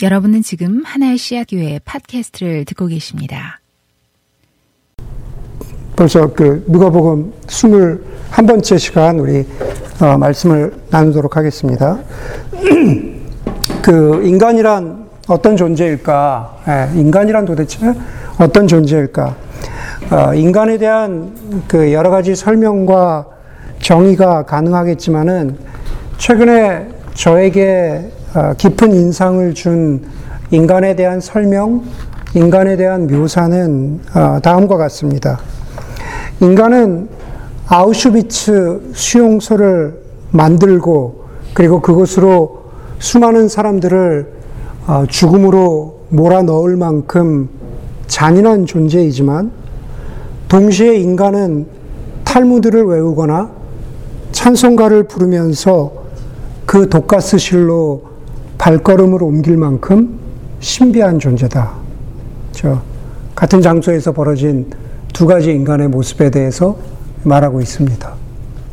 여러분은 지금 하나의 씨앗 교회 팟캐스트를 듣고 계십니다. 벌써 그 누가복음 21번째 시간 우리 어, 말씀을 나누도록 하겠습니다. 그 인간이란 어떤 존재일까? 예, 인간이란 도대체 어떤 존재일까? 어, 인간에 대한 그 여러 가지 설명과 정의가 가능하겠지만은 최근에 저에게 어, 깊은 인상을 준 인간에 대한 설명, 인간에 대한 묘사는 어, 다음과 같습니다. 인간은 아우슈비츠 수용소를 만들고 그리고 그곳으로 수많은 사람들을 어, 죽음으로 몰아넣을 만큼 잔인한 존재이지만 동시에 인간은 탈무드를 외우거나 찬송가를 부르면서 그 독가스실로 발걸음을 옮길 만큼 신비한 존재다. 저 같은 장소에서 벌어진 두 가지 인간의 모습에 대해서 말하고 있습니다.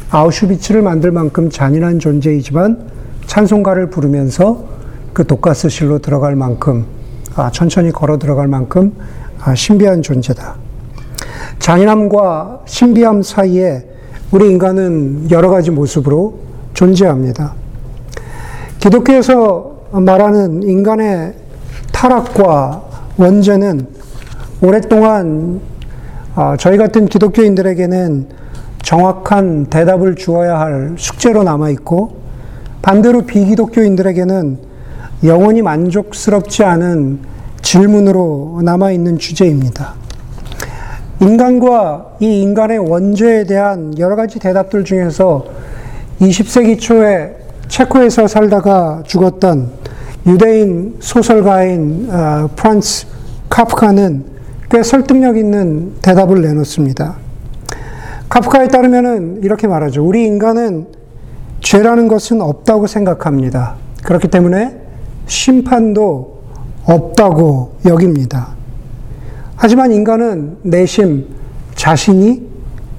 아우슈비츠를 만들 만큼 잔인한 존재이지만 찬송가를 부르면서 그 독가스실로 들어갈 만큼 아, 천천히 걸어 들어갈 만큼 아, 신비한 존재다. 잔인함과 신비함 사이에 우리 인간은 여러 가지 모습으로 존재합니다. 기독교에서 말하는 인간의 타락과 원죄는 오랫동안 아, 저희 같은 기독교인들에게는 정확한 대답을 주어야 할 숙제로 남아 있고 반대로 비기독교인들에게는 영원히 만족스럽지 않은 질문으로 남아 있는 주제입니다. 인간과 이 인간의 원죄에 대한 여러 가지 대답들 중에서 20세기 초에 체코에서 살다가 죽었던 유대인 소설가인 어, 프란츠 카프카는 꽤 설득력 있는 대답을 내놓습니다. 카프카에 따르면 이렇게 말하죠. 우리 인간은 죄라는 것은 없다고 생각합니다. 그렇기 때문에 심판도 없다고 여깁니다. 하지만 인간은 내심 자신이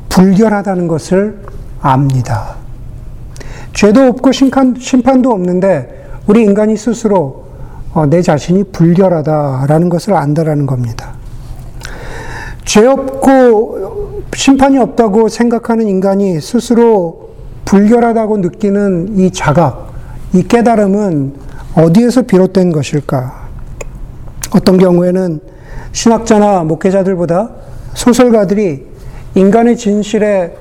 불결하다는 것을 압니다. 죄도 없고 심판, 도 없는데 우리 인간이 스스로 어, 내 자신이 불결하다라는 것을 안다라는 겁니다. 죄 없고 심판이 없다고 생각하는 인간이 스스로 불결하다고 느끼는 이 자각, 이 깨달음은 어디에서 비롯된 것일까? 어떤 경우에는 신학자나 목회자들보다 소설가들이 인간의 진실에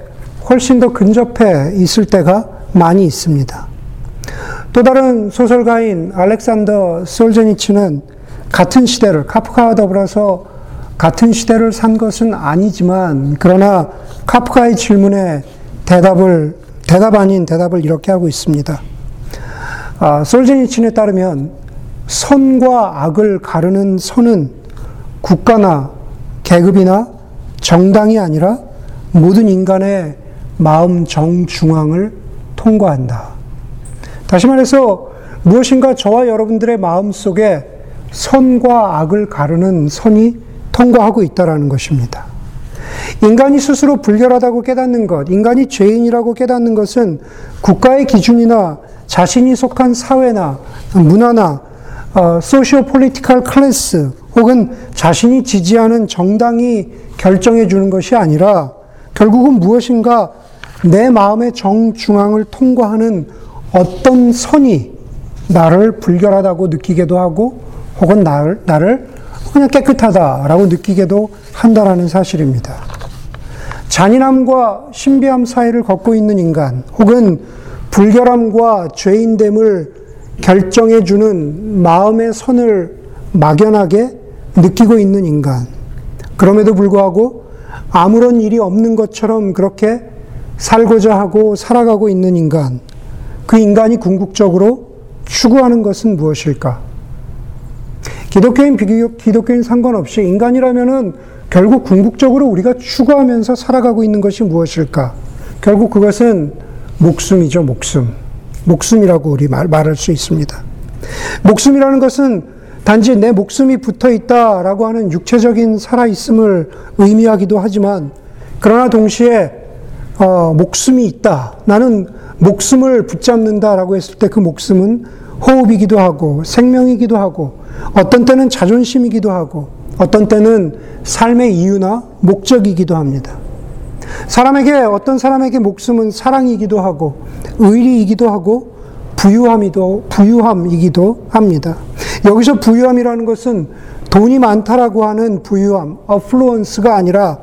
훨씬 더 근접해 있을 때가 많이 있습니다. 또 다른 소설가인 알렉산더 솔제니츠는 같은 시대를 카프카와 더불어서 같은 시대를 산 것은 아니지만 그러나 카프카의 질문에 대답을 대답 아닌 대답을 이렇게 하고 있습니다. 아, 솔제니친에 따르면 선과 악을 가르는 선은 국가나 계급이나 정당이 아니라 모든 인간의 마음 정중앙을 통과한다. 다시 말해서 무엇인가 저와 여러분들의 마음 속에 선과 악을 가르는 선이 통과하고 있다라는 것입니다. 인간이 스스로 불결하다고 깨닫는 것, 인간이 죄인이라고 깨닫는 것은 국가의 기준이나 자신이 속한 사회나 문화나 socio political class 혹은 자신이 지지하는 정당이 결정해 주는 것이 아니라 결국은 무엇인가 내 마음의 정중앙을 통과하는 어떤 선이 나를 불결하다고 느끼게도 하고 혹은 나를, 나를 그냥 깨끗하다라고 느끼게도 한다라는 사실입니다. 잔인함과 신비함 사이를 걷고 있는 인간 혹은 불결함과 죄인됨을 결정해주는 마음의 선을 막연하게 느끼고 있는 인간. 그럼에도 불구하고 아무런 일이 없는 것처럼 그렇게 살고자 하고 살아가고 있는 인간, 그 인간이 궁극적으로 추구하는 것은 무엇일까? 기독교인, 비기독교인 상관없이 인간이라면은 결국 궁극적으로 우리가 추구하면서 살아가고 있는 것이 무엇일까? 결국 그것은 목숨이죠, 목숨. 목숨이라고 우리 말, 말할 수 있습니다. 목숨이라는 것은 단지 내 목숨이 붙어 있다라고 하는 육체적인 살아있음을 의미하기도 하지만, 그러나 동시에 어, 목숨이 있다. 나는 목숨을 붙잡는다라고 했을 때 그 목숨은 호흡이기도 하고 생명이기도 하고 어떤 때는 자존심이기도 하고 어떤 때는 삶의 이유나 목적이기도 합니다. 사람에게 어떤 사람에게 목숨은 사랑이기도 하고 의리이기도 하고 부유함이도 부유함이기도 합니다. 여기서 부유함이라는 것은 돈이 많다라고 하는 부유함, affluence가 아니라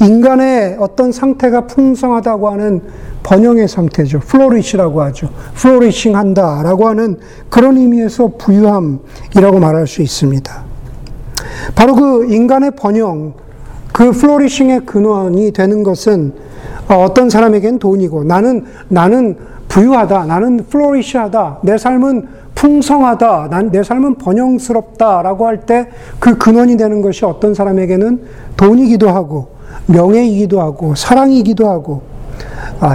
인간의 어떤 상태가 풍성하다고 하는 번영의 상태죠. flourish라고 하죠. flourishing 한다 라고 하는 그런 의미에서 부유함이라고 말할 수 있습니다. 바로 그 인간의 번영, 그 flourishing의 근원이 되는 것은 어떤 사람에겐 돈이고 나는 나는 부유하다. 나는 flourish하다. 내 삶은 풍성하다. 난 내 삶은 번영스럽다 라고 할 때 그 근원이 되는 것이 어떤 사람에게는 돈이기도 하고 명예이기도 하고 사랑이기도 하고 아,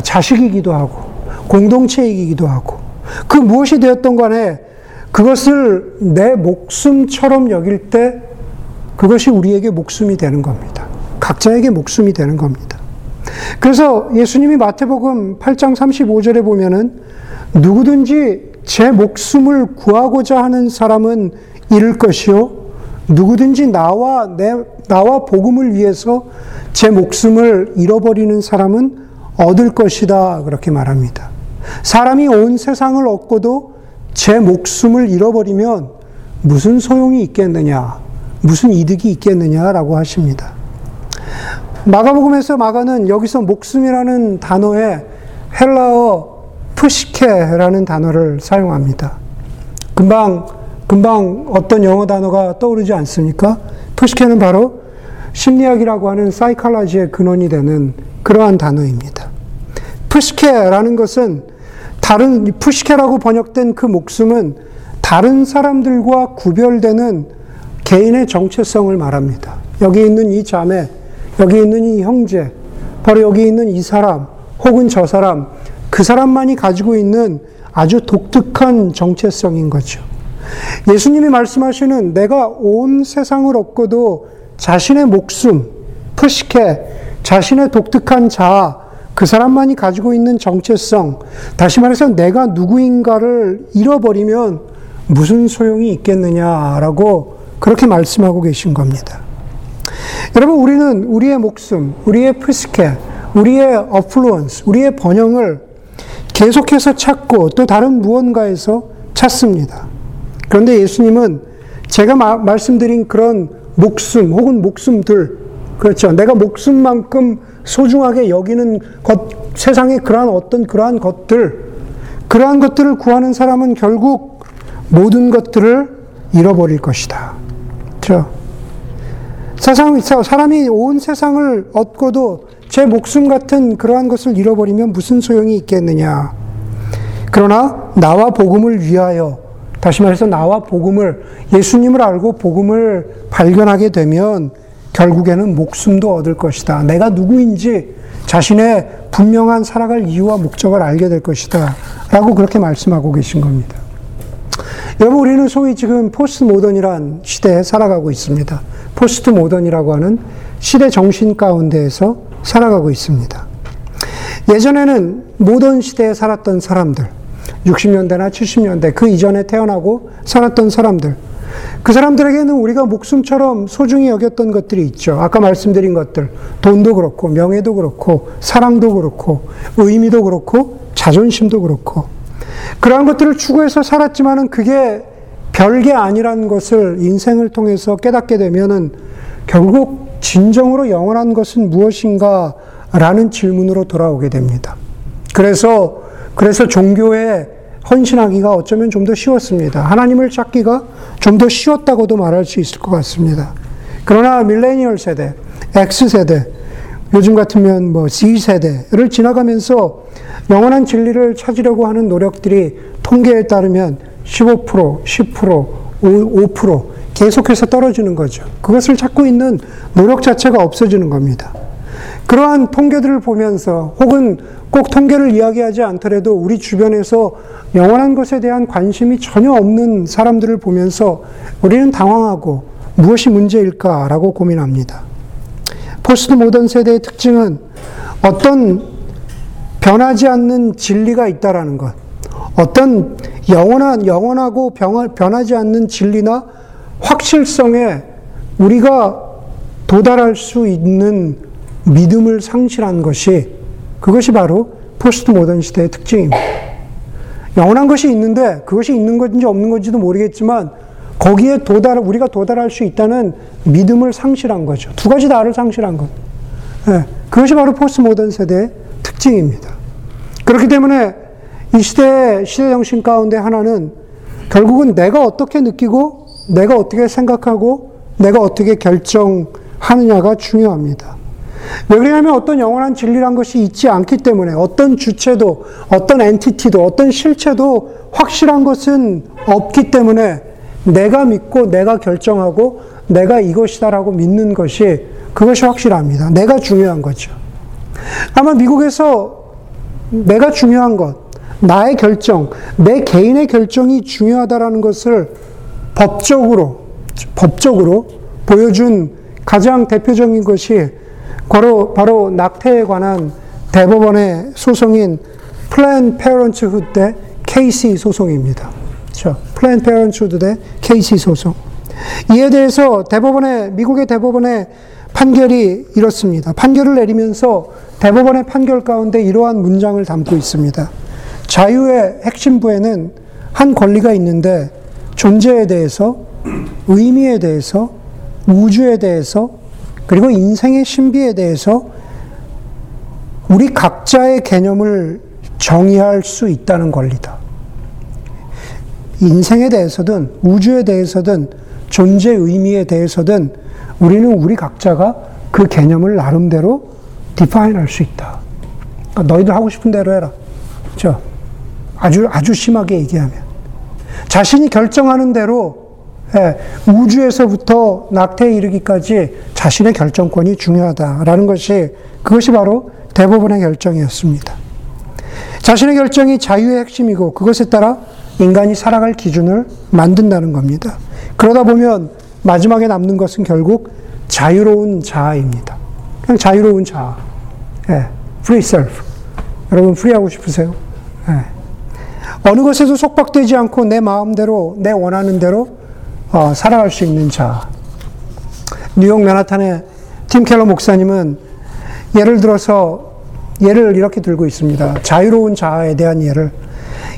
자식이기도 하고 공동체이기도 하고 그 무엇이 되었던 간에 그것을 내 목숨처럼 여길 때 그것이 우리에게 목숨이 되는 겁니다. 각자에게 목숨이 되는 겁니다. 그래서 예수님이 마태복음 8장 35절에 보면은 누구든지 제 목숨을 구하고자 하는 사람은 잃을 것이요. 누구든지 나와 내 나와 복음을 위해서 제 목숨을 잃어버리는 사람은 얻을 것이다. 그렇게 말합니다. 사람이 온 세상을 얻고도 제 목숨을 잃어버리면 무슨 소용이 있겠느냐? 무슨 이득이 있겠느냐라고 하십니다. 마가복음에서 마가는 여기서 목숨이라는 단어에 헬라어 푸시케라는 단어를 사용합니다. 금방 금방 어떤 영어 단어가 떠오르지 않습니까? 푸시케는 바로 심리학이라고 하는 사이칼라지의 근원이 되는 그러한 단어입니다. 푸시케라는 것은 다른 푸시케라고 번역된 그 목숨은 다른 사람들과 구별되는 개인의 정체성을 말합니다. 여기 있는 이 자매, 여기 있는 이 형제, 바로 여기 있는 이 사람, 혹은 저 사람, 그 사람만이 가지고 있는 아주 독특한 정체성인 거죠. 예수님이 말씀하시는 내가 온 세상을 얻고도 자신의 목숨, 푸시케, 자신의 독특한 자아, 그 사람만이 가지고 있는 정체성, 다시 말해서 내가 누구인가를 잃어버리면 무슨 소용이 있겠느냐라고 그렇게 말씀하고 계신 겁니다. 여러분, 우리는 우리의 목숨, 우리의 프스케, 우리의 어플루언스, 우리의 번영을 계속해서 찾고 또 다른 무언가에서 찾습니다. 그런데 예수님은 제가 마, 말씀드린 그런 목숨 혹은 목숨들, 그렇죠. 내가 목숨만큼 소중하게 여기는 것, 세상의 그러한 어떤 그러한 것들, 그러한 것들을 구하는 사람은 결국 모든 것들을 잃어버릴 것이다. 그렇죠. 세상, 사람이 온 세상을 얻고도 제 목숨 같은 그러한 것을 잃어버리면 무슨 소용이 있겠느냐. 그러나 나와 복음을 위하여, 다시 말해서 나와 복음을, 예수님을 알고 복음을 발견하게 되면 결국에는 목숨도 얻을 것이다. 내가 누구인지 자신의 분명한 살아갈 이유와 목적을 알게 될 것이다. 라고 그렇게 말씀하고 계신 겁니다. 여러분, 우리는 소위 지금 post modern이란 시대에 살아가고 있습니다. post modern이라고 하는 시대 정신 가운데에서 살아가고 있습니다. 예전에는 모던 시대에 살았던 사람들, 60년대나 70년대, 그 이전에 태어나고 살았던 사람들, 그 사람들에게는 우리가 목숨처럼 소중히 여겼던 것들이 있죠. 아까 말씀드린 것들. 돈도 그렇고, 명예도 그렇고, 사랑도 그렇고, 의미도 그렇고, 자존심도 그렇고. 그러한 것들을 추구해서 살았지만은 그게 별게 아니라는 것을 인생을 통해서 깨닫게 되면은 결국 진정으로 영원한 것은 무엇인가 라는 질문으로 돌아오게 됩니다. 그래서, 그래서 종교에 헌신하기가 어쩌면 좀 더 쉬웠습니다. 하나님을 찾기가 좀 더 쉬웠다고도 말할 수 있을 것 같습니다. 그러나 밀레니얼 세대, X세대, 요즘 같으면 뭐 Z세대를 지나가면서 영원한 진리를 찾으려고 하는 노력들이 통계에 따르면 15%, 10%, 5% 계속해서 떨어지는 거죠. 그것을 찾고 있는 노력 자체가 없어지는 겁니다. 그러한 통계들을 보면서 혹은 꼭 통계를 이야기하지 않더라도 우리 주변에서 영원한 것에 대한 관심이 전혀 없는 사람들을 보면서 우리는 당황하고 무엇이 문제일까라고 고민합니다. post modern 세대의 특징은 어떤 변하지 않는 진리가 있다라는 것, 어떤 영원한, 영원하고 변하지 않는 진리나 확실성에 우리가 도달할 수 있는 믿음을 상실한 것이 그것이 바로 post modern 시대의 특징입니다. 영원한 것이 있는데 그것이 있는 건지 없는 건지도 모르겠지만 거기에 도달, 우리가 도달할 수 있다는 믿음을 상실한 거죠. 두 가지 다를 상실한 것. 네, 그것이 바로 포스트 모던 세대의 특징입니다. 그렇기 때문에 이 시대, 시대 정신 가운데 하나는 결국은 내가 어떻게 느끼고, 내가 어떻게 생각하고, 내가 어떻게 결정하느냐가 중요합니다. 왜 그러냐면 어떤 영원한 진리란 것이 있지 않기 때문에 어떤 주체도, 어떤 엔티티도, 어떤 실체도 확실한 것은 없기 때문에 내가 믿고 내가 결정하고 내가 이것이다라고 믿는 것이 그것이 확실합니다. 내가 중요한 거죠. 아마 미국에서 내가 중요한 것, 나의 결정, 내 개인의 결정이 중요하다라는 것을 법적으로, 법적으로 보여준 가장 대표적인 것이 바로, 바로 낙태에 관한 대법원의 소송인 Planned Parenthood 대 케이시 소송입니다. 그렇죠? Planned Parenthood 대 케이시 소송. 이에 대해서 대법원의 미국의 대법원의 판결이 이렇습니다. 판결을 내리면서 대법원의 판결 가운데 이러한 문장을 담고 있습니다. 자유의 핵심부에는 한 권리가 있는데 존재에 대해서, 의미에 대해서, 우주에 대해서, 그리고 인생의 신비에 대해서 우리 각자의 개념을 정의할 수 있다는 권리다. 인생에 대해서든 우주에 대해서든 존재 의미에 대해서든 우리는 우리 각자가 그 개념을 나름대로 디파인 할 수 있다. 그러니까 너희들 하고 싶은 대로 해라. 그죠? 아주, 아주 심하게 얘기하면. 자신이 결정하는 대로 예, 우주에서부터 낙태에 이르기까지 자신의 결정권이 중요하다라는 것이 그것이 바로 대법원의 결정이었습니다. 자신의 결정이 자유의 핵심이고 그것에 따라 인간이 살아갈 기준을 만든다는 겁니다. 그러다 보면 마지막에 남는 것은 결국 자유로운 자아입니다. 그냥 자유로운 자아. 예, free self. 여러분 프리하고 싶으세요? 예. 어느 것에도 속박되지 않고 내 마음대로 내 원하는 대로 어, 살아갈 수 있는 자. 뉴욕 맨하탄의 팀 켈러 목사님은 예를 들어서 예를 이렇게 들고 있습니다. 자유로운 자아에 대한 예를.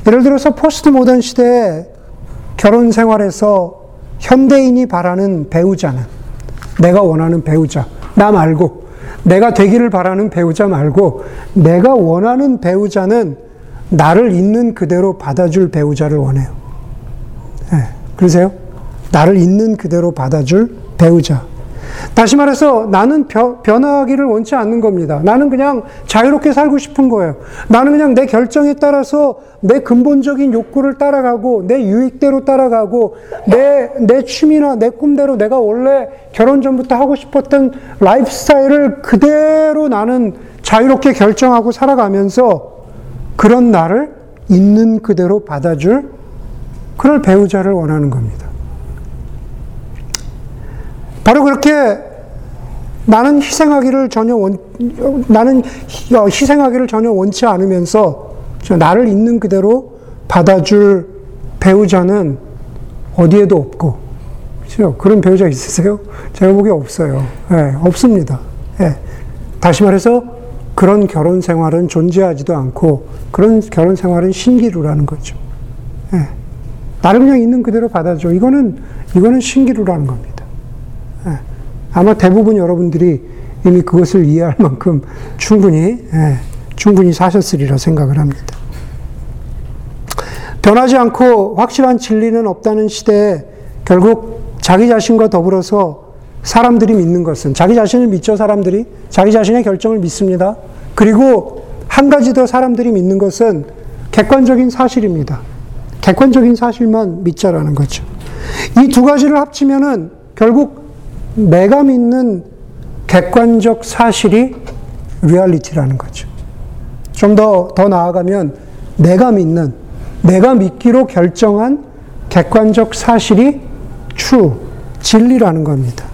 예를 들어서 포스트 모던 시대에 결혼 생활에서 현대인이 바라는 배우자는 내가 원하는 배우자, 나 말고 내가 되기를 바라는 배우자 말고 내가 원하는 배우자는 나를 있는 그대로 받아줄 배우자를 원해요. 네, 그러세요? 나를 있는 그대로 받아줄 배우자. 다시 말해서 나는 변화하기를 원치 않는 겁니다. 나는 그냥 자유롭게 살고 싶은 거예요. 나는 그냥 내 결정에 따라서 내 근본적인 욕구를 따라가고 내 유익대로 따라가고 내, 내 취미나 내 꿈대로 내가 원래 결혼 전부터 하고 싶었던 라이프 스타일을 그대로 나는 자유롭게 결정하고 살아가면서 그런 나를 있는 그대로 받아줄 그럴 배우자를 원하는 겁니다. 바로 그렇게 나는 희생하기를 전혀 원, 나는 희생하기를 전혀 원치 않으면서 나를 있는 그대로 받아줄 배우자는 어디에도 없고, 그렇죠? 그런 배우자 있으세요? 제가 보기에 없어요. 네, 없습니다. 네. 다시 말해서 그런 결혼 생활은 존재하지도 않고 그런 결혼 생활은 신기루라는 거죠. 네. 나를 그냥 있는 그대로 받아줘. 이거는 이거는 신기루라는 겁니다. 예. 아마 대부분 여러분들이 이미 그것을 이해할 만큼 충분히, 예, 충분히 사셨으리라 생각을 합니다. 변하지 않고 확실한 진리는 없다는 시대에 결국 자기 자신과 더불어서 사람들이 믿는 것은 자기 자신을 믿죠, 사람들이. 자기 자신의 결정을 믿습니다. 그리고 한 가지 더 사람들이 믿는 것은 객관적인 사실입니다. 객관적인 사실만 믿자라는 거죠. 이 두 가지를 합치면은 결국 내가 믿는 객관적 사실이 리얼리티라는 거죠. 좀 더, 더 나아가면 내가 믿는, 내가 믿기로 결정한 객관적 사실이 true, 진리라는 겁니다.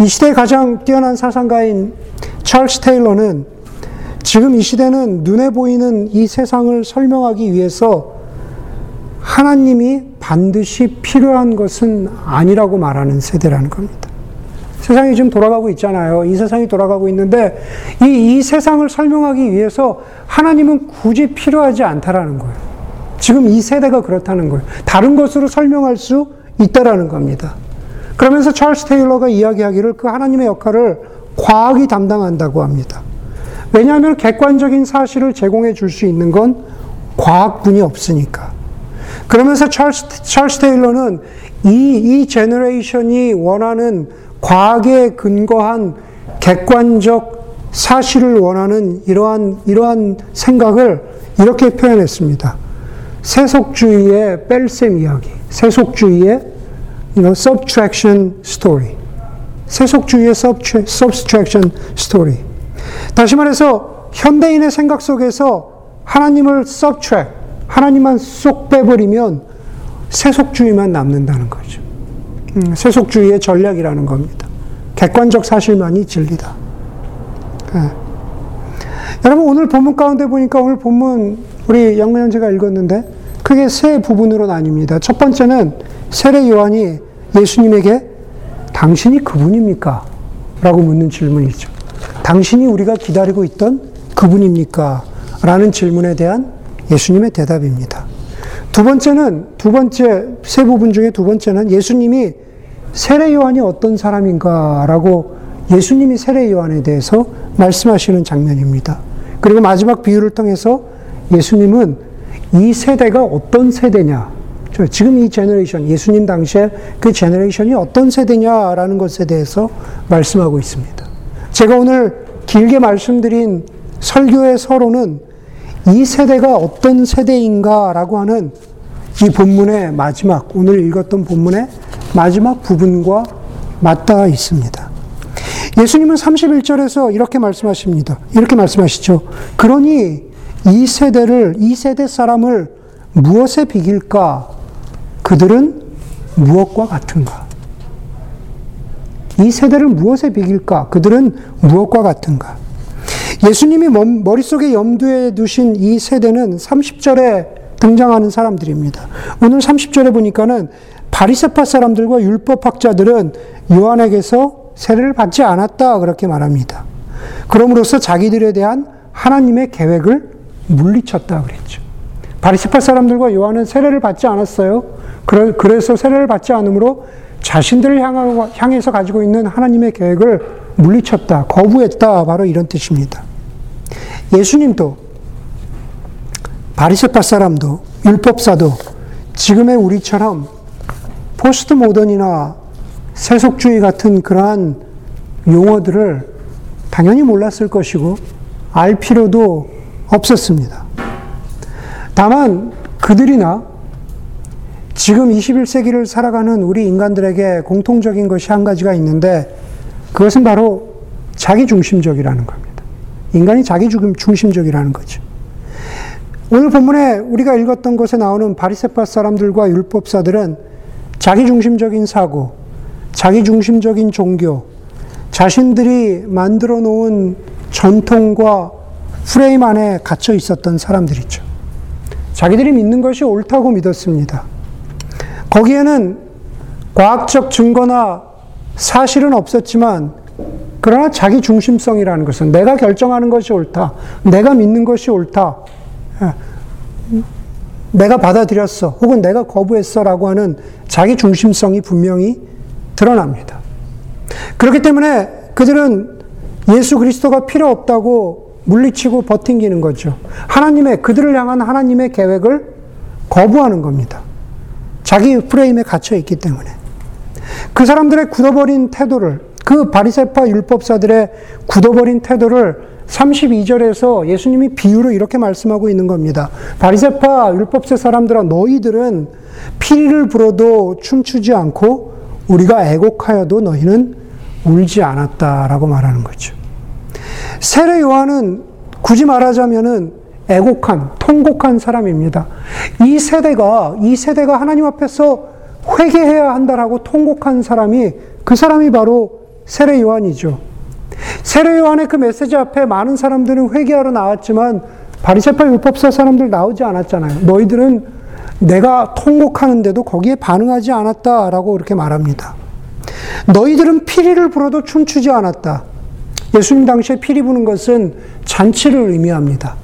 이 시대의 가장 뛰어난 사상가인 찰스 테일러는 지금 이 시대는 눈에 보이는 이 세상을 설명하기 위해서 하나님이 반드시 필요한 것은 아니라고 말하는 세대라는 겁니다. 세상이 지금 돌아가고 있잖아요. 이 세상이 돌아가고 있는데 이, 이 세상을 설명하기 위해서 하나님은 굳이 필요하지 않다라는 거예요. 지금 이 세대가 그렇다는 거예요. 다른 것으로 설명할 수 있다라는 겁니다. 그러면서 찰스 테일러가 이야기하기를 그 하나님의 역할을 과학이 담당한다고 합니다. 왜냐하면 객관적인 사실을 제공해 줄 수 있는 건 과학뿐이 없으니까. 그러면서 찰스, 찰스 테일러는 이, 이 generation이 원하는 과학에 근거한 객관적 사실을 원하는 이러한, 이러한 생각을 이렇게 표현했습니다. 세속주의의 뺄셈 이야기, 세속주의의 you know, subtraction story, 세속주의의 subtraction story. 다시 말해서 현대인의 생각 속에서 하나님을 subtract, 하나님만 쏙 빼버리면 세속주의만 남는다는 거죠. 음, 세속주의의 전략이라는 겁니다. 객관적 사실만이 진리다. 네. 여러분 오늘 본문 가운데 보니까 오늘 본문 우리 양문현 제가 읽었는데 크게 세 부분으로 나뉩니다. 첫 번째는 세례 요한이 예수님에게 당신이 그분입니까? 라고 묻는 질문이죠. 당신이 우리가 기다리고 있던 그분입니까? 라는 질문에 대한 예수님의 대답입니다. 두 번째는, 두 번째, 세 부분 중에 두 번째는 예수님이 세례 요한이 어떤 사람인가 라고 예수님이 세례 요한에 대해서 말씀하시는 장면입니다. 그리고 마지막 비유를 통해서 예수님은 이 세대가 어떤 세대냐, 지금 이 generation, 예수님 당시에 그 generation이 어떤 세대냐라는 것에 대해서 말씀하고 있습니다. 제가 오늘 길게 말씀드린 설교의 서로는 이 세대가 어떤 세대인가라고 하는 이 본문의 마지막, 오늘 읽었던 본문의 마지막 부분과 맞닿아 있습니다. 예수님은 31절에서 이렇게 말씀하십니다. 이렇게 말씀하시죠. 그러니 이 세대를, 이 세대 사람을 무엇에 비길까? 그들은 무엇과 같은가? 이 세대를 무엇에 비길까? 그들은 무엇과 같은가? 예수님이 머릿속에 염두에 두신 이 세대는 30절에 등장하는 사람들입니다. 오늘 30절에 보니까는 바리세파 사람들과 율법학자들은 요한에게서 세례를 받지 않았다 그렇게 말합니다. 그럼으로써 자기들에 대한 하나님의 계획을 물리쳤다 그랬죠. 바리세파 사람들과 요한은 세례를 받지 않았어요. 그래서 세례를 받지 않으므로 자신들을 향해서 가지고 있는 하나님의 계획을 물리쳤다, 거부했다, 바로 이런 뜻입니다. 예수님도 바리새파 사람도 율법사도 지금의 우리처럼 포스트 모던이나 세속주의 같은 그러한 용어들을 당연히 몰랐을 것이고 알 필요도 없었습니다. 다만 그들이나 지금 21세기를 살아가는 우리 인간들에게 공통적인 것이 한 가지가 있는데 그것은 바로 자기 중심적이라는 겁니다. 인간이 자기 중심적이라는 거죠. 오늘 본문에 우리가 읽었던 것에 나오는 바리새파 사람들과 율법사들은 자기 중심적인 사고, 자기 중심적인 종교, 자신들이 만들어 놓은 전통과 프레임 안에 갇혀 있었던 사람들이죠. 자기들이 믿는 것이 옳다고 믿었습니다. 거기에는 과학적 증거나 사실은 없었지만 그러나 자기 중심성이라는 것은 내가 결정하는 것이 옳다. 내가 믿는 것이 옳다. 예. 내가 받아들였어. 혹은 내가 거부했어. 라고 하는 자기 중심성이 분명히 드러납니다. 그렇기 때문에 그들은 예수 그리스도가 필요 없다고 물리치고 버팅기는 거죠. 하나님의, 그들을 향한 하나님의 계획을 거부하는 겁니다. 자기 프레임에 갇혀 있기 때문에. 그 사람들의 굳어버린 태도를, 그 바리세파 율법사들의 굳어버린 태도를 32절에서 예수님이 비유로 이렇게 말씀하고 있는 겁니다. 바리세파 율법세 사람들아 너희들은 피리를 불어도 춤추지 않고 우리가 애곡하여도 너희는 울지 않았다라고 말하는 거죠. 세례 요한은 굳이 말하자면은 애곡한, 통곡한 사람입니다. 이 세대가, 이 세대가 하나님 앞에서 회개해야 한다라고 통곡한 사람이 그 사람이 바로 세례 요한이죠. 세례 요한의 그 메시지 앞에 많은 사람들은 회개하러 나왔지만 바리새파 율법사 사람들 나오지 않았잖아요. 너희들은 내가 통곡하는데도 거기에 반응하지 않았다라고 이렇게 말합니다. 너희들은 피리를 불어도 춤추지 않았다. 예수님 당시에 피리 부는 것은 잔치를 의미합니다.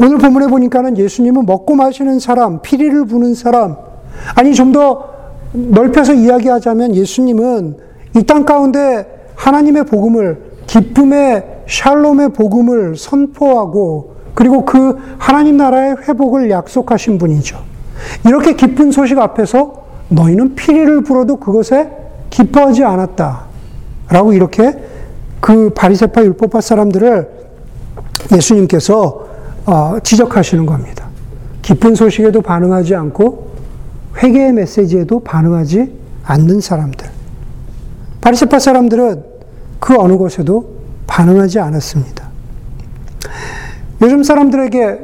오늘 본문에 보니까는 예수님은 먹고 마시는 사람, 피리를 부는 사람, 아니 좀 더 넓혀서 이야기하자면 예수님은 이 땅 가운데 하나님의 복음을 기쁨의 샬롬의 복음을 선포하고 그리고 그 하나님 나라의 회복을 약속하신 분이죠. 이렇게 기쁜 소식 앞에서 너희는 피리를 불어도 그것에 기뻐하지 않았다. 라고 이렇게 그 바리세파 율법파 사람들을 예수님께서 어, 지적하시는 겁니다. 기쁜 소식에도 반응하지 않고 회개의 메시지에도 반응하지 않는 사람들. 바리세파 사람들은 그 어느 곳에도 반응하지 않았습니다. 요즘 사람들에게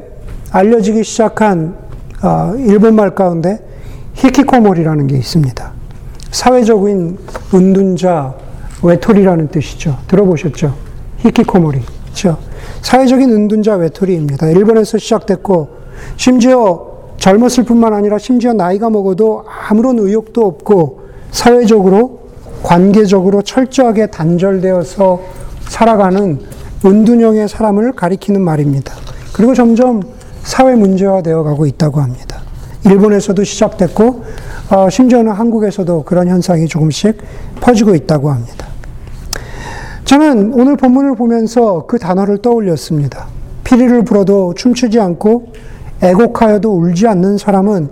알려지기 시작한 어, 일본말 가운데 히키코모리라는 게 있습니다. 사회적인 은둔자, 외톨이라는 뜻이죠. 들어보셨죠? 히키코모리. 그렇죠? 사회적인 은둔자 외톨이입니다. 일본에서 시작됐고 심지어 젊었을 뿐만 아니라 심지어 나이가 먹어도 아무런 의욕도 없고 사회적으로 관계적으로 철저하게 단절되어서 살아가는 은둔형의 사람을 가리키는 말입니다. 그리고 점점 사회 문제화 되어 가고 있다고 합니다. 일본에서도 시작됐고 어, 심지어는 한국에서도 그런 현상이 조금씩 퍼지고 있다고 합니다. 저는 오늘 본문을 보면서 그 단어를 떠올렸습니다. 피리를 불어도 춤추지 않고 애곡하여도 울지 않는 사람은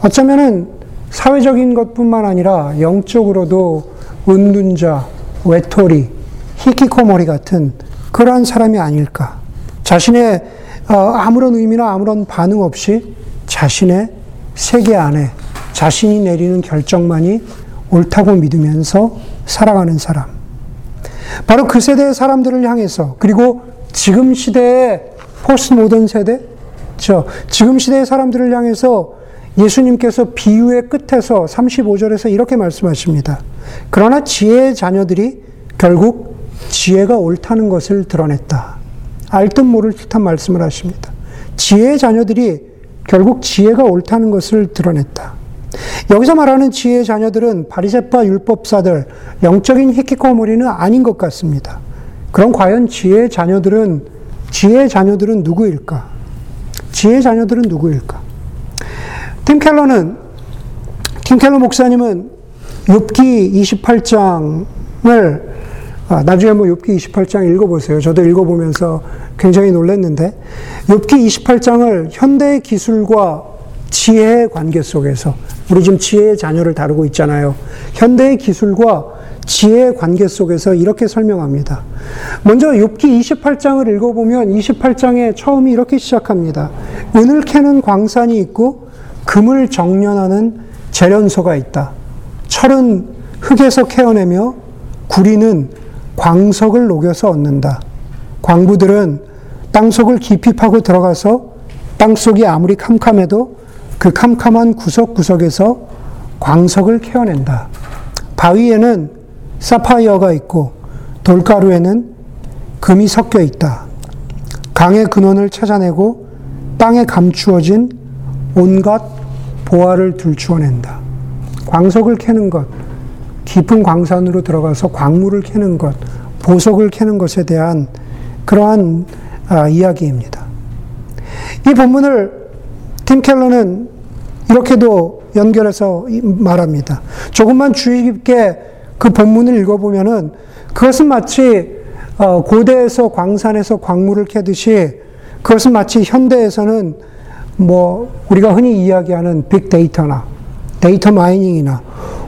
어쩌면은 사회적인 것뿐만 아니라 영적으로도 은둔자, 외톨이, 히키코모리 같은 그러한 사람이 아닐까. 자신의 어, 아무런 의미나 아무런 반응 없이 자신의 세계 안에 자신이 내리는 결정만이 옳다고 믿으면서 살아가는 사람. 바로 그 세대의 사람들을 향해서 그리고 지금 시대의 포스트 모던 세대, 저 지금 시대의 사람들을 향해서 예수님께서 비유의 끝에서 35절에서 이렇게 말씀하십니다. 그러나 지혜의 자녀들이 결국 지혜가 옳다는 것을 드러냈다. 알듯 모를 듯한 말씀을 하십니다. 지혜의 자녀들이 결국 지혜가 옳다는 것을 드러냈다. 여기서 말하는 지혜의 자녀들은 바리새파 율법사들, 영적인 히키코모리는 아닌 것 같습니다. 그럼 과연 지혜의 자녀들은 지혜의 자녀들은 누구일까? 지혜의 자녀들은 누구일까? 팀 켈러는 팀 켈러 목사님은 욥기 28장을 아, 나중에 뭐 욥기 28장 읽어보세요. 저도 읽어보면서 굉장히 놀랐는데 욥기 28장을 현대의 기술과 지혜의 관계 속에서 우리 지금 지혜의 자녀를 다루고 있잖아요. 현대의 기술과 지혜의 관계 속에서 이렇게 설명합니다. 먼저 욥기 28장을 읽어보면 28장의 처음이 이렇게 시작합니다. 은을 캐는 광산이 있고 금을 정련하는 재련소가 있다. 철은 흙에서 캐어내며 구리는 광석을 녹여서 얻는다. 광부들은 땅속을 깊이 파고 들어가서 땅속이 아무리 캄캄해도 그 캄캄한 구석구석에서 광석을 캐어낸다. 바위에는 사파이어가 있고 돌가루에는 금이 섞여 있다. 강의 근원을 찾아내고 땅에 감추어진 온갖 보화를 들추어낸다. 광석을 캐는 것, 깊은 광산으로 들어가서 광물을 캐는 것, 보석을 캐는 것에 대한 그러한 아, 이야기입니다. 이 본문을 팀 켈러는 이렇게도 연결해서 말합니다. 조금만 주의 깊게 그 본문을 읽어보면은 그것은 마치 어, 고대에서 광산에서 광물을 캐듯이 그것은 마치 현대에서는 뭐 우리가 흔히 이야기하는 빅데이터나 데이터 마이닝이나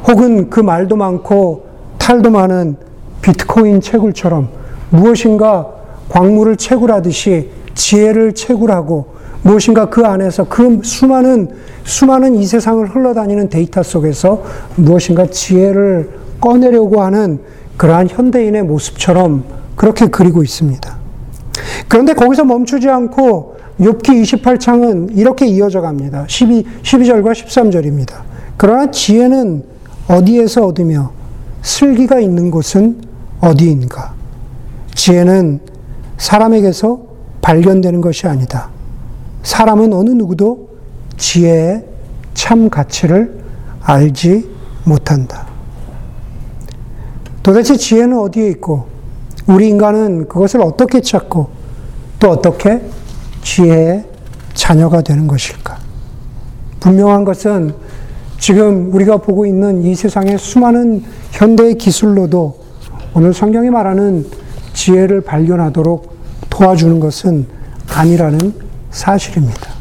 혹은 그 말도 많고 탈도 많은 비트코인 채굴처럼 무엇인가 광물을 채굴하듯이 지혜를 채굴하고 무엇인가 그 안에서 그 수많은 수많은 이 세상을 흘러다니는 데이터 속에서 무엇인가 지혜를 꺼내려고 하는 그러한 현대인의 모습처럼 그렇게 그리고 있습니다. 그런데 거기서 멈추지 않고 욥기 28장은 이렇게 이어져 갑니다. 12, 12절과 13절입니다. 그러나 지혜는 어디에서 얻으며 슬기가 있는 곳은 어디인가? 지혜는 사람에게서 발견되는 것이 아니다. 사람은 어느 누구도 지혜의 참 가치를 알지 못한다. 도대체 지혜는 어디에 있고, 우리 인간은 그것을 어떻게 찾고, 또 어떻게 지혜의 자녀가 되는 것일까? 분명한 것은 지금 우리가 보고 있는 이 세상의 수많은 현대의 기술로도 오늘 성경이 말하는 지혜를 발견하도록 도와주는 것은 아니라는 사실입니다.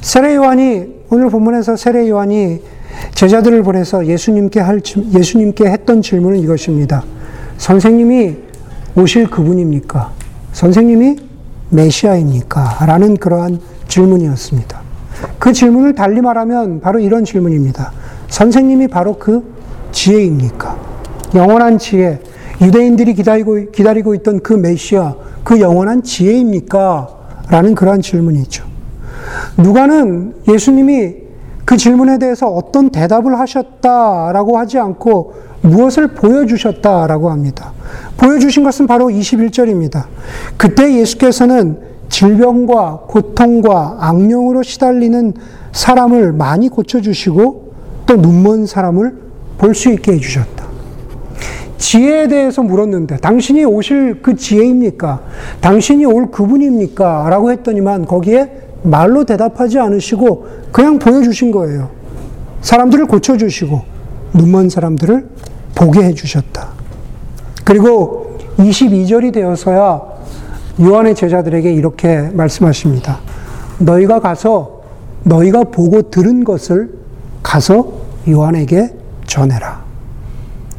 세례 요한이 오늘 본문에서 세례 요한이 제자들을 보내서 예수님께 할 예수님께 했던 질문은 이것입니다. 선생님이 오실 그분입니까? 선생님이 메시아입니까? 라는 그러한 질문이었습니다. 그 질문을 달리 말하면 바로 이런 질문입니다. 선생님이 바로 그 지혜입니까? 영원한 지혜, 유대인들이 기다리고, 기다리고 있던 그 메시아, 그 영원한 지혜입니까? 라는 그러한 질문이죠. 누가는 예수님이 그 질문에 대해서 어떤 대답을 하셨다라고 하지 않고 무엇을 보여주셨다라고 합니다. 보여주신 것은 바로 21절입니다. 그때 예수께서는 질병과 고통과 악령으로 시달리는 사람을 많이 고쳐주시고 또 눈먼 사람을 볼 수 있게 해주셨다. 지혜에 대해서 물었는데, 당신이 오실 그 지혜입니까? 당신이 올 그분입니까? 라고 했더니만 거기에 말로 대답하지 않으시고 그냥 보여주신 거예요. 사람들을 고쳐주시고 눈먼 사람들을 보게 해주셨다. 그리고 22절이 되어서야 요한의 제자들에게 이렇게 말씀하십니다. 너희가 가서 너희가 보고 들은 것을 가서 요한에게 전해라.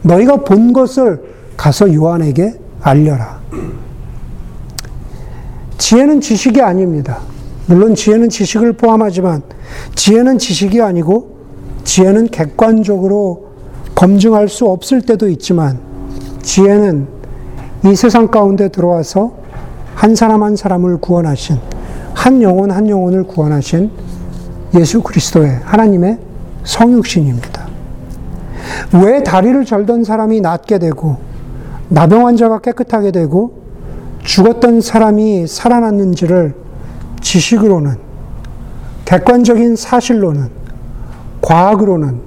너희가 본 것을 가서 요한에게 알려라. 지혜는 지식이 아닙니다. 물론 지혜는 지식을 포함하지만 지혜는 지식이 아니고 지혜는 객관적으로 검증할 수 없을 때도 있지만 지혜는 이 세상 가운데 들어와서 한 사람 한 사람을 구원하신 한 영혼 한 영혼을 구원하신 예수 그리스도의 하나님의 성육신입니다. 왜 다리를 절던 사람이 낫게 되고 나병 환자가 깨끗하게 되고 죽었던 사람이 살아났는지를 지식으로는 객관적인 사실로는 과학으로는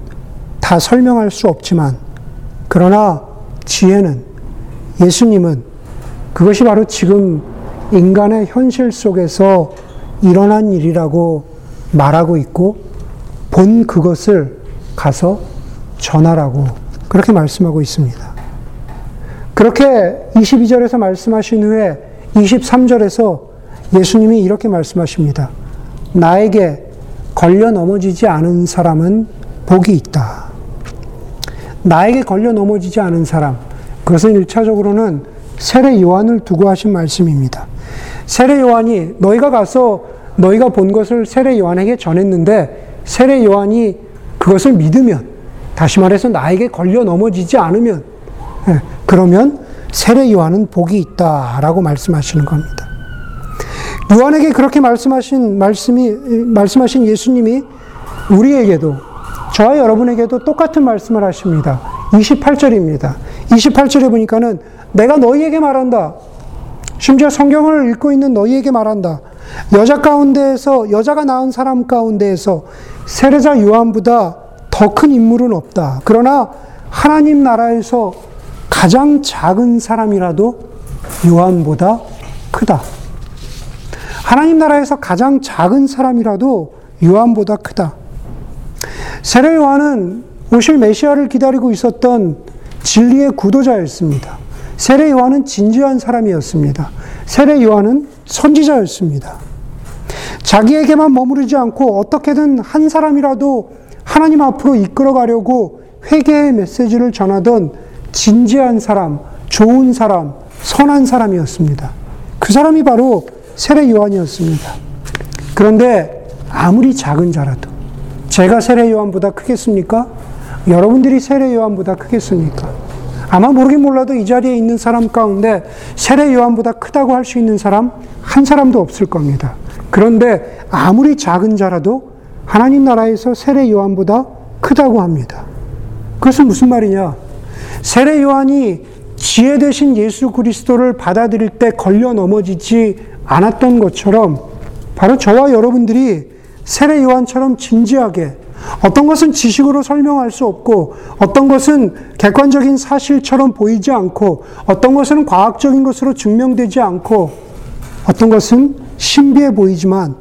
다 설명할 수 없지만 그러나 지혜는 예수님은 그것이 바로 지금 인간의 현실 속에서 일어난 일이라고 말하고 있고 본 그것을 가서 전하라고 그렇게 말씀하고 있습니다. 그렇게 22절에서 말씀하신 후에 23절에서 예수님이 이렇게 말씀하십니다. 나에게 걸려 넘어지지 않은 사람은 복이 있다. 나에게 걸려 넘어지지 않은 사람. 그것은 1차적으로는 세례 요한을 두고 하신 말씀입니다. 세례 요한이 너희가 가서 너희가 본 것을 세례 요한에게 전했는데 세례 요한이 그것을 믿으면 다시 말해서 나에게 걸려 넘어지지 않으면 예, 그러면 세례 요한은 복이 있다라고 말씀하시는 겁니다. 요한에게 그렇게 말씀하신 말씀이 말씀하신 예수님이 우리에게도 저와 여러분에게도 똑같은 말씀을 하십니다. 28절입니다. 28절에 보니까는 내가 너희에게 말한다. 심지어 성경을 읽고 있는 너희에게 말한다. 여자 가운데에서 여자가 낳은 사람 가운데에서 세례자 요한보다 더 큰 인물은 없다. 그러나 하나님 나라에서 가장 작은 사람이라도 요한보다 크다. 하나님 나라에서 가장 작은 사람이라도 요한보다 크다. 세례 요한은 오실 메시아를 기다리고 있었던 진리의 구도자였습니다. 세례 요한은 진지한 사람이었습니다. 세례 요한은 선지자였습니다. 자기에게만 머무르지 않고 어떻게든 한 사람이라도 하나님 앞으로 이끌어 가려고 회개의 메시지를 전하던 진지한 사람, 좋은 사람, 선한 사람이었습니다. 그 사람이 바로 세례 요한이었습니다. 그런데 아무리 작은 자라도 제가 세례 요한보다 크겠습니까? 여러분들이 세례 요한보다 크겠습니까? 아마 모르긴 몰라도 이 자리에 있는 사람 가운데 세례 요한보다 크다고 할 수 있는 사람 한 사람도 없을 겁니다. 그런데 아무리 작은 자라도 하나님 나라에서 세례 요한보다 크다고 합니다. 그것은 무슨 말이냐? 세례 요한이 지혜 대신 예수 그리스도를 받아들일 때 걸려 넘어지지 않았던 것처럼 바로 저와 여러분들이 세례 요한처럼 진지하게 어떤 것은 지식으로 설명할 수 없고 어떤 것은 객관적인 사실처럼 보이지 않고 어떤 것은 과학적인 것으로 증명되지 않고 어떤 것은 신비해 보이지만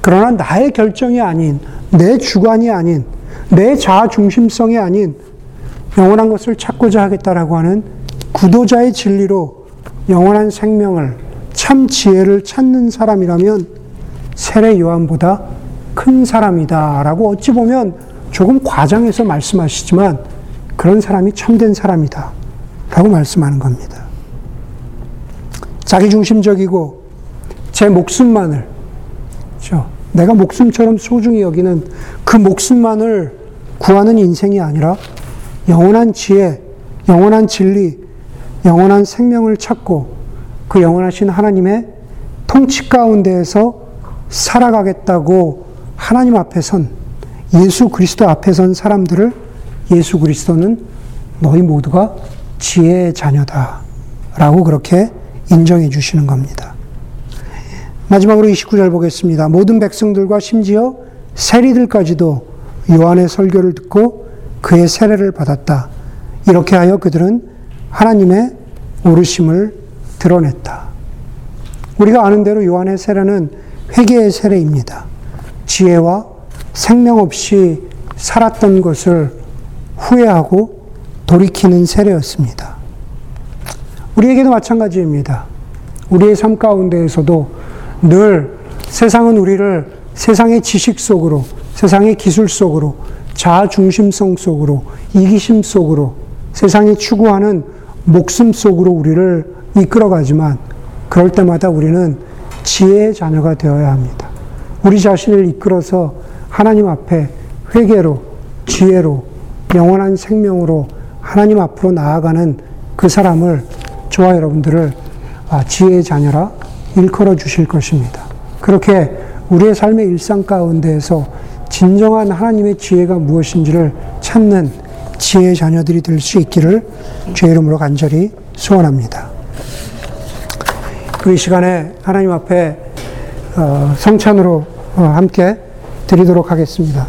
그러나 나의 결정이 아닌 내 주관이 아닌 내 자아 중심성이 아닌 영원한 것을 찾고자 하겠다라고 하는 구도자의 진리로 영원한 생명을 참 지혜를 찾는 사람이라면 세례 요한보다 큰 사람이다 라고 어찌 보면 조금 과장해서 말씀하시지만 그런 사람이 참된 사람이다 라고 말씀하는 겁니다. 자기중심적이고 제 목숨만을 그렇죠? 내가 목숨처럼 소중히 여기는 그 목숨만을 구하는 인생이 아니라 영원한 지혜, 영원한 진리, 영원한 생명을 찾고 그 영원하신 하나님의 통치 가운데에서 살아가겠다고 하나님 앞에 선 예수 그리스도 앞에 선 사람들을 예수 그리스도는 너희 모두가 지혜의 자녀다. 라고 그렇게 인정해 주시는 겁니다. 마지막으로 29절 보겠습니다. 모든 백성들과 심지어 세리들까지도 요한의 설교를 듣고 그의 세례를 받았다. 이렇게 하여 그들은 하나님의 오르심을 드러냈다. 우리가 아는 대로 요한의 세례는 회개의 세례입니다. 지혜와 생명 없이 살았던 것을 후회하고 돌이키는 세례였습니다. 우리에게도 마찬가지입니다. 우리의 삶 가운데에서도 늘 세상은 우리를 세상의 지식 속으로, 세상의 기술 속으로, 자아 중심성 속으로, 이기심 속으로, 세상이 추구하는 목숨 속으로 우리를 이끌어가지만, 그럴 때마다 우리는 지혜의 자녀가 되어야 합니다. 우리 자신을 이끌어서 하나님 앞에 회개로, 지혜로, 영원한 생명으로 하나님 앞으로 나아가는 그 사람을 저와 여러분들을 아, 지혜의 자녀라 일컬어 주실 것입니다. 그렇게 우리의 삶의 일상 가운데에서 진정한 하나님의 지혜가 무엇인지를 찾는 지혜의 자녀들이 될 수 있기를 주의 이름으로 간절히 소원합니다. 우리 시간에 하나님 앞에 어, 성찬으로 어, 함께 드리도록 하겠습니다.